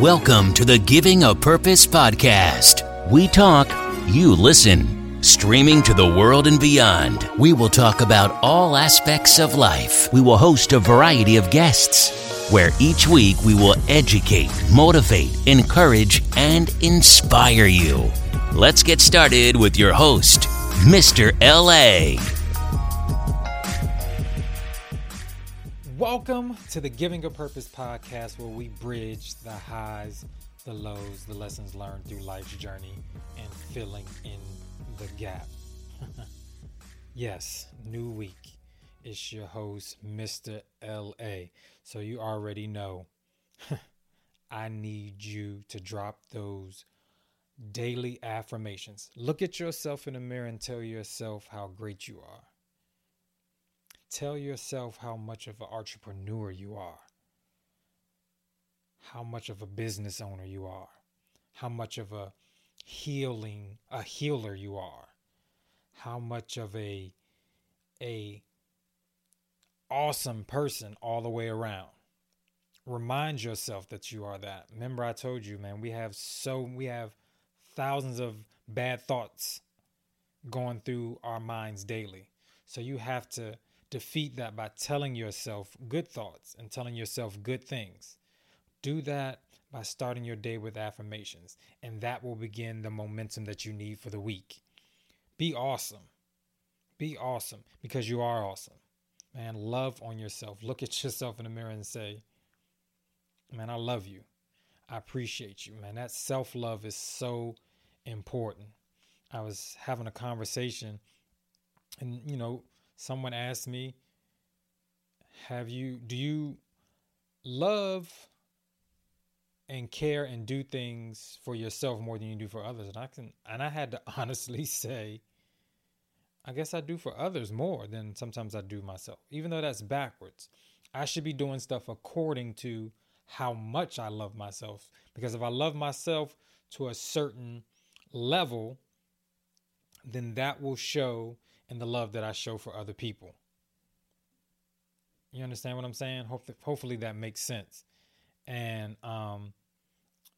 Welcome to the Giving a Purpose podcast. We talk, you listen. Streaming to the world and beyond, we will talk about all aspects of life. We will host a variety of guests, where each week we will educate, motivate, encourage, and inspire you. Let's get started with your host, Mr. LA. Welcome to the Giving a Purpose podcast, where we bridge the highs, the lows, the lessons learned through life's journey, and filling in the gap. yes, new week. It's your host, Mr. LA. So you already know I need you to drop those daily affirmations. Look at yourself in the mirror and tell yourself how great you are. Tell yourself how much of an entrepreneur you are, how much of a business owner you are, how much of a healing a healer you are, how much of a a awesome person all the way around. Remind yourself that you are that. Remember I told you, man, we have so we have thousands of bad thoughts going through our minds daily. So you have to defeat that by telling yourself good thoughts and telling yourself good things. Do that by starting your day with affirmations, and that will begin the momentum that you need for the week. Be awesome. Be awesome because you are awesome. Man, love on yourself. Look at yourself in the mirror and say, Man, I love you. I appreciate you, man. That self love is so important. I was having a conversation, and you know, someone asked me, "Have you do you love and care and do things for yourself more than you do for others?" And I can and I had to honestly say, I guess I do for others more than sometimes I do myself. Even though that's backwards. I should be doing stuff according to how much I love myself because if I love myself to a certain level, then that will show and the love that I show for other people. You understand what I'm saying? Hopefully, that makes sense. And um,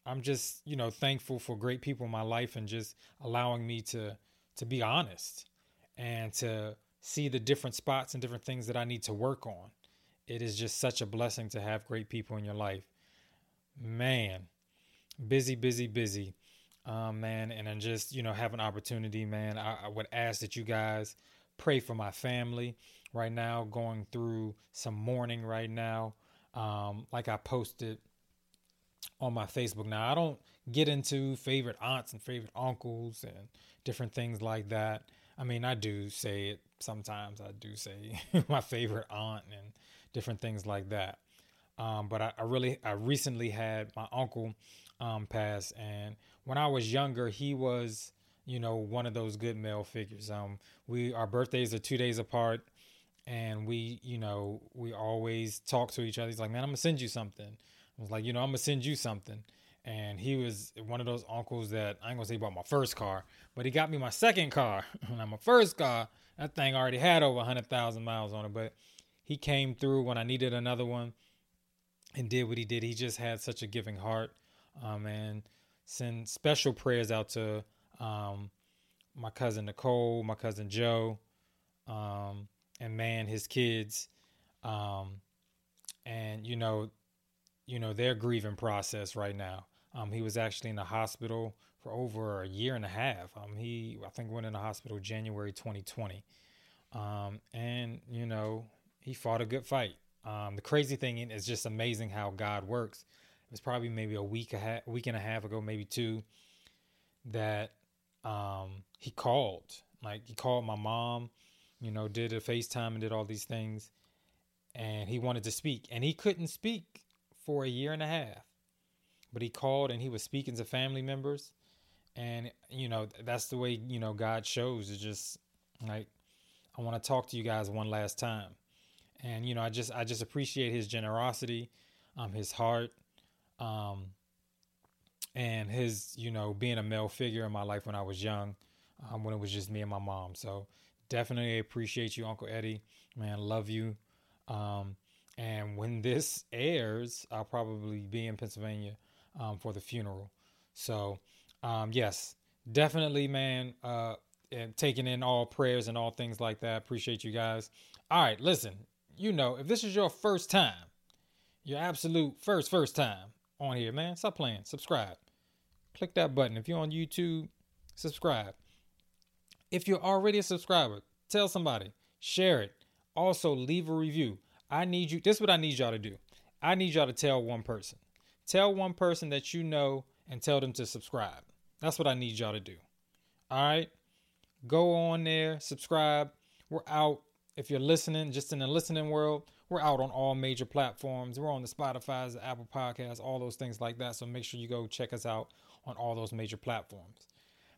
I'm just, you know, thankful for great people in my life and just allowing me to to be honest and to see the different spots and different things that I need to work on. It is just such a blessing to have great people in your life. Man, busy, busy, busy um, man, and then just you know have an opportunity, man. I, I would ask that you guys pray for my family right now, going through some mourning right now. Um, like I posted on my Facebook. Now I don't get into favorite aunts and favorite uncles and different things like that. I mean, I do say it sometimes. I do say my favorite aunt and different things like that. Um, but I, I, really, I recently had my uncle um, pass, and when I was younger, he was, you know, one of those good male figures. Um, we our birthdays are two days apart, and we, you know, we always talk to each other. He's like, "Man, I'm gonna send you something." I was like, "You know, I'm gonna send you something." And he was one of those uncles that I ain't gonna say about my first car, but he got me my second car. and my first car, that thing already had over hundred thousand miles on it, but he came through when I needed another one and did what he did. He just had such a giving heart, um, and send special prayers out to um, my cousin Nicole, my cousin Joe, um, and man, his kids, um, and you know, you know their grieving process right now. Um, he was actually in the hospital for over a year and a half. Um, he, I think, went in the hospital January 2020, um, and you know, he fought a good fight. Um, the crazy thing is just amazing how God works it was probably maybe a week a half, week and a half ago, maybe two, that um, he called. Like he called my mom, you know, did a FaceTime and did all these things, and he wanted to speak, and he couldn't speak for a year and a half, but he called and he was speaking to family members, and you know that's the way you know God shows. It's just like I want to talk to you guys one last time, and you know I just I just appreciate his generosity, um, his heart um, and his, you know, being a male figure in my life when I was young, um, when it was just me and my mom. So definitely appreciate you, Uncle Eddie. Man, love you. Um, and when this airs, I'll probably be in Pennsylvania um, for the funeral. So, um, yes, definitely, man. Uh, and taking in all prayers and all things like that. Appreciate you guys. All right, listen. You know, if this is your first time, your absolute first first time on here, man, stop playing. Subscribe. Click that button. If you're on YouTube, subscribe. If you're already a subscriber, tell somebody, share it. Also, leave a review. I need you. This is what I need y'all to do. I need y'all to tell one person. Tell one person that you know and tell them to subscribe. That's what I need y'all to do. All right? Go on there, subscribe. We're out. If you're listening, just in the listening world, we're out on all major platforms. We're on the Spotify's, the Apple Podcasts, all those things like that. So make sure you go check us out on all those major platforms.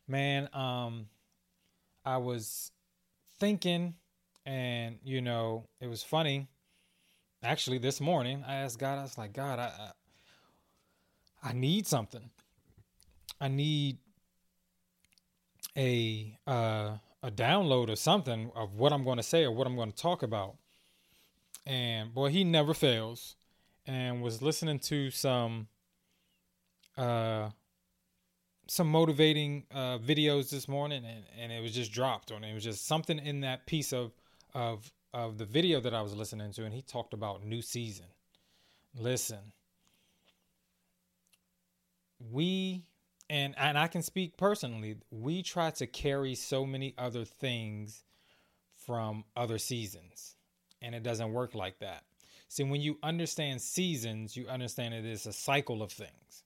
Man, um, I was thinking, and you know, it was funny. Actually, this morning I asked God. I was like, God, I, I, I need something. I need a uh, a download or something of what I'm going to say or what I'm going to talk about. And boy, he never fails. And was listening to some uh some motivating uh videos this morning and, and it was just dropped on it. it was just something in that piece of of of the video that I was listening to and he talked about new season. Listen. We and and I can speak personally. We try to carry so many other things from other seasons, and it doesn't work like that. See, when you understand seasons, you understand it is a cycle of things,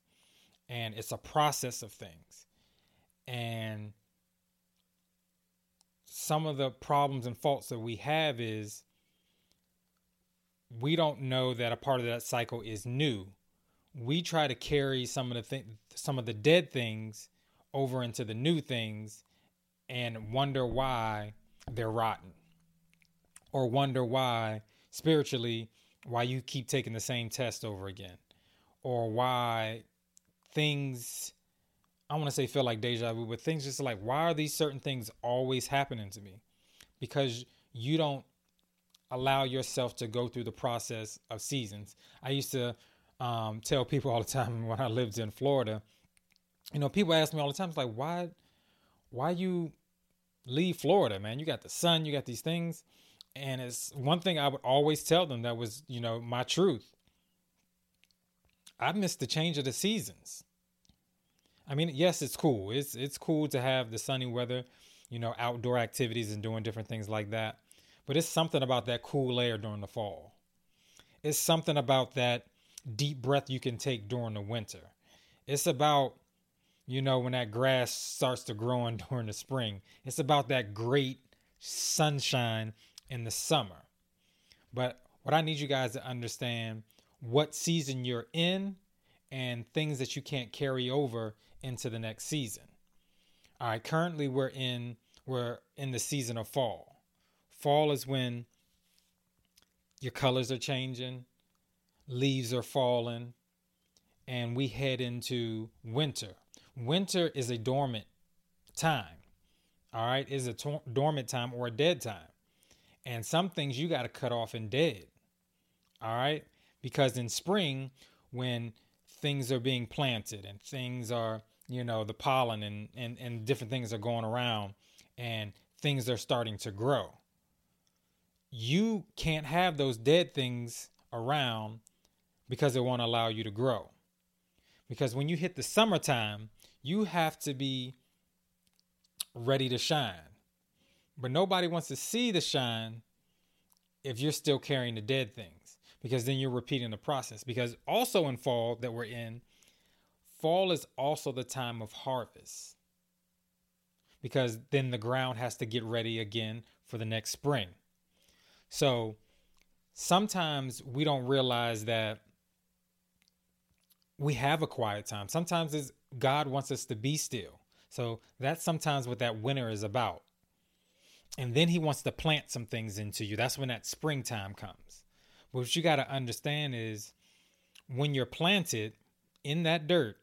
and it's a process of things, and some of the problems and faults that we have is we don't know that a part of that cycle is new we try to carry some of the th- some of the dead things over into the new things and wonder why they're rotten or wonder why spiritually why you keep taking the same test over again or why things I want to say feel like deja vu but things just like why are these certain things always happening to me? Because you don't allow yourself to go through the process of seasons. I used to um, tell people all the time when I lived in Florida. You know, people ask me all the time, it's like, why, why you leave Florida, man? You got the sun, you got these things. And it's one thing I would always tell them that was, you know, my truth. I miss the change of the seasons. I mean, yes, it's cool. It's it's cool to have the sunny weather, you know, outdoor activities and doing different things like that. But it's something about that cool air during the fall. It's something about that deep breath you can take during the winter. It's about, you know, when that grass starts to grow in during the spring. It's about that great sunshine in the summer. But what I need you guys to understand what season you're in and things that you can't carry over into the next season. All right, currently we're in we're in the season of fall. Fall is when your colors are changing, leaves are falling, and we head into winter. Winter is a dormant time. All right, is a tor- dormant time or a dead time. And some things you got to cut off and dead. All right, because in spring, when things are being planted and things are, you know, the pollen and, and, and different things are going around and things are starting to grow. You can't have those dead things around because it won't allow you to grow. Because when you hit the summertime, you have to be ready to shine. But nobody wants to see the shine if you're still carrying the dead things because then you're repeating the process. Because also in fall that we're in, fall is also the time of harvest because then the ground has to get ready again for the next spring. So sometimes we don't realize that we have a quiet time. Sometimes it's God wants us to be still. So that's sometimes what that winter is about. And then he wants to plant some things into you. That's when that springtime comes. But what you got to understand is when you're planted in that dirt,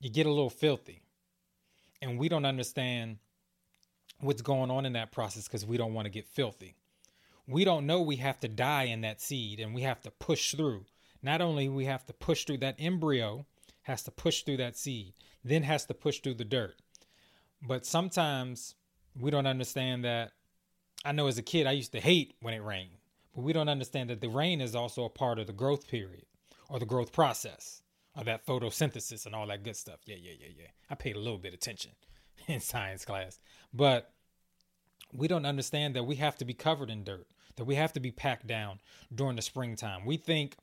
you get a little filthy. And we don't understand what's going on in that process because we don't want to get filthy. We don't know we have to die in that seed and we have to push through Not only we have to push through that embryo, has to push through that seed, then has to push through the dirt. But sometimes we don't understand that. I know as a kid, I used to hate when it rained, but we don't understand that the rain is also a part of the growth period or the growth process or that photosynthesis and all that good stuff. Yeah, yeah, yeah, yeah. I paid a little bit of attention in science class, but we don't understand that we have to be covered in dirt, that we have to be packed down during the springtime. We think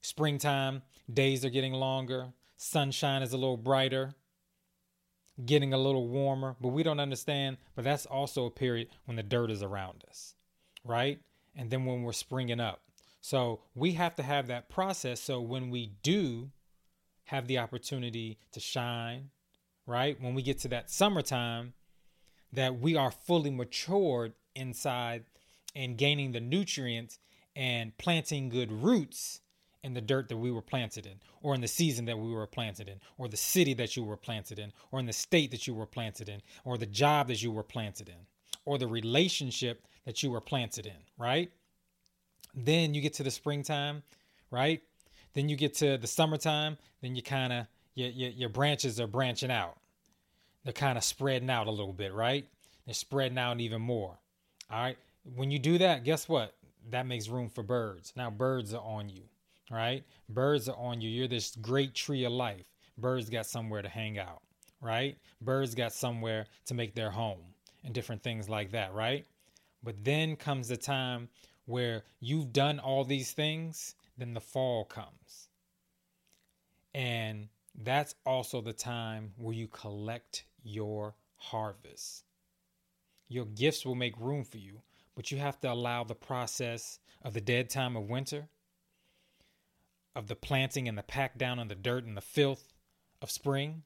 springtime days are getting longer, sunshine is a little brighter, getting a little warmer, but we don't understand. But that's also a period when the dirt is around us, right? And then when we're springing up. So we have to have that process. So when we do have the opportunity to shine, right? When we get to that summertime, that we are fully matured inside and gaining the nutrients and planting good roots in the dirt that we were planted in, or in the season that we were planted in, or the city that you were planted in, or in the state that you were planted in, or the job that you were planted in, or the relationship that you were planted in, right? Then you get to the springtime, right? Then you get to the summertime, then you kind of, your, your, your branches are branching out. They're kind of spreading out a little bit, right? They're spreading out even more. All right. When you do that, guess what? That makes room for birds. Now, birds are on you right? Birds are on you. You're this great tree of life. Birds got somewhere to hang out, right? Birds got somewhere to make their home and different things like that, right? But then comes the time where you've done all these things, then the fall comes. And that's also the time where you collect your harvest. Your gifts will make room for you, but you have to allow the process of the dead time of winter of the planting and the pack down on the dirt and the filth of spring,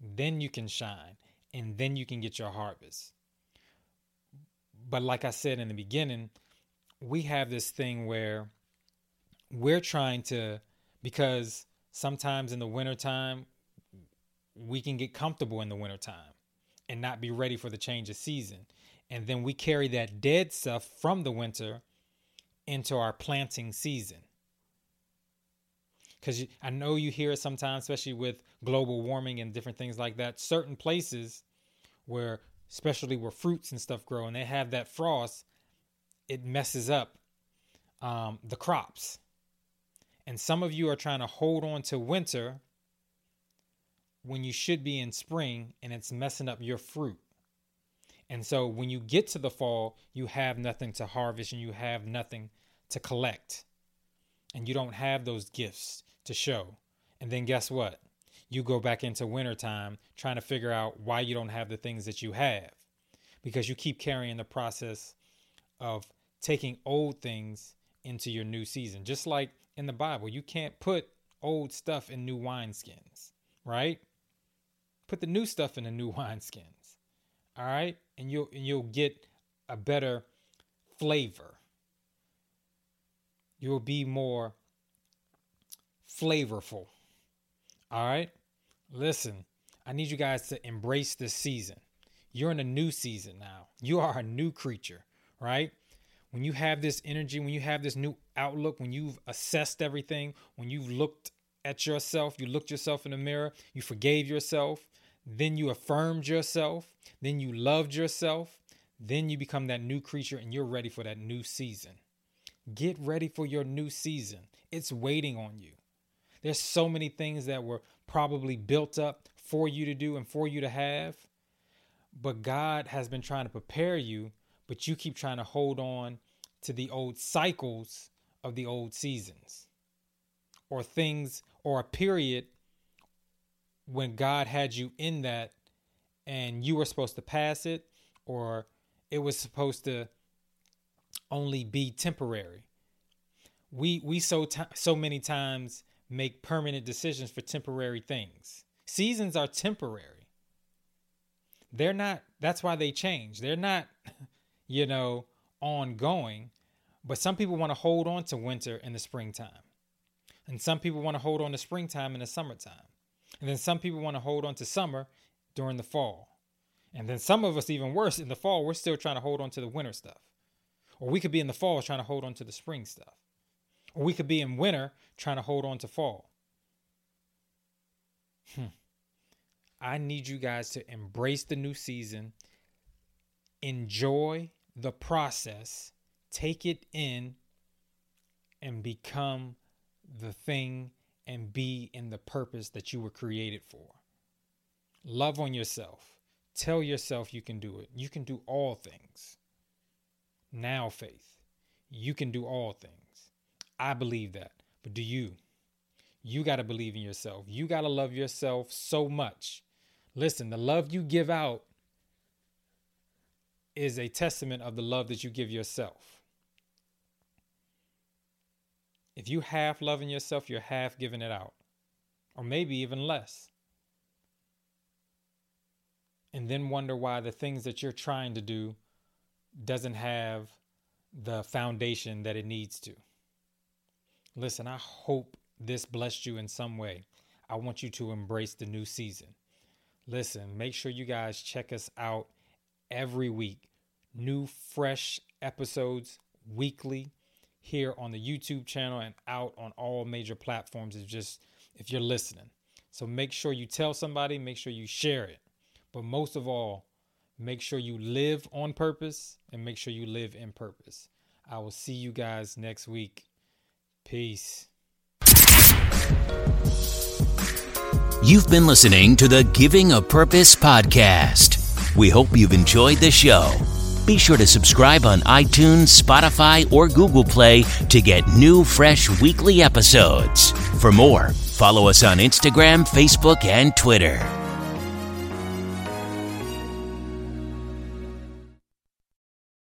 then you can shine and then you can get your harvest. But like I said in the beginning, we have this thing where we're trying to, because sometimes in the wintertime, we can get comfortable in the wintertime and not be ready for the change of season. And then we carry that dead stuff from the winter into our planting season because I know you hear it sometimes, especially with global warming and different things like that. Certain places where, especially where fruits and stuff grow, and they have that frost, it messes up um, the crops. And some of you are trying to hold on to winter when you should be in spring, and it's messing up your fruit. And so when you get to the fall, you have nothing to harvest and you have nothing to collect. And you don't have those gifts to show. And then guess what? You go back into wintertime trying to figure out why you don't have the things that you have because you keep carrying the process of taking old things into your new season. Just like in the Bible, you can't put old stuff in new wineskins, right? Put the new stuff in the new wineskins. All right? And you'll and you'll get a better flavor. You'll be more flavorful. All right? Listen, I need you guys to embrace this season. You're in a new season now. You are a new creature, right? When you have this energy, when you have this new outlook, when you've assessed everything, when you've looked at yourself, you looked yourself in the mirror, you forgave yourself, then you affirmed yourself, then you loved yourself, then you become that new creature and you're ready for that new season. Get ready for your new season. It's waiting on you. There's so many things that were probably built up for you to do and for you to have. But God has been trying to prepare you, but you keep trying to hold on to the old cycles of the old seasons or things or a period when God had you in that and you were supposed to pass it or it was supposed to only be temporary. We we so t- so many times make permanent decisions for temporary things. Seasons are temporary. They're not, that's why they change. They're not, you know, ongoing. But some people want to hold on to winter in the springtime. And some people want to hold on to springtime in the summertime. And then some people want to hold on to summer during the fall. And then some of us, even worse, in the fall, we're still trying to hold on to the winter stuff. Or we could be in the fall trying to hold on to the spring stuff Or we could be in winter trying to hold on to fall. Hmm. I need you guys to embrace the new season, enjoy the process, take it in, and become the thing and be in the purpose that you were created for. Love on yourself. Tell yourself you can do it. You can do all things. Now, faith, you can do all things. I believe that. But do you? You got to believe in yourself. You got to love yourself so much. Listen, the love you give out is a testament of the love that you give yourself. If you half loving yourself, you're half giving it out, or maybe even less. And then wonder why the things that you're trying to do doesn't have the foundation that it needs to. Listen, I hope this blessed you in some way. I want you to embrace the new season. Listen, make sure you guys check us out every week. New, fresh episodes weekly here on the YouTube channel and out on all major platforms. It's just if you're listening. So make sure you tell somebody, make sure you share it. But most of all, make sure you live on purpose and make sure you live in purpose. I will see you guys next week. Peace. You've been listening to the Giving a Purpose podcast. We hope you've enjoyed the show. Be sure to subscribe on iTunes, Spotify, or Google Play to get new, fresh weekly episodes. For more, follow us on Instagram, Facebook, and Twitter.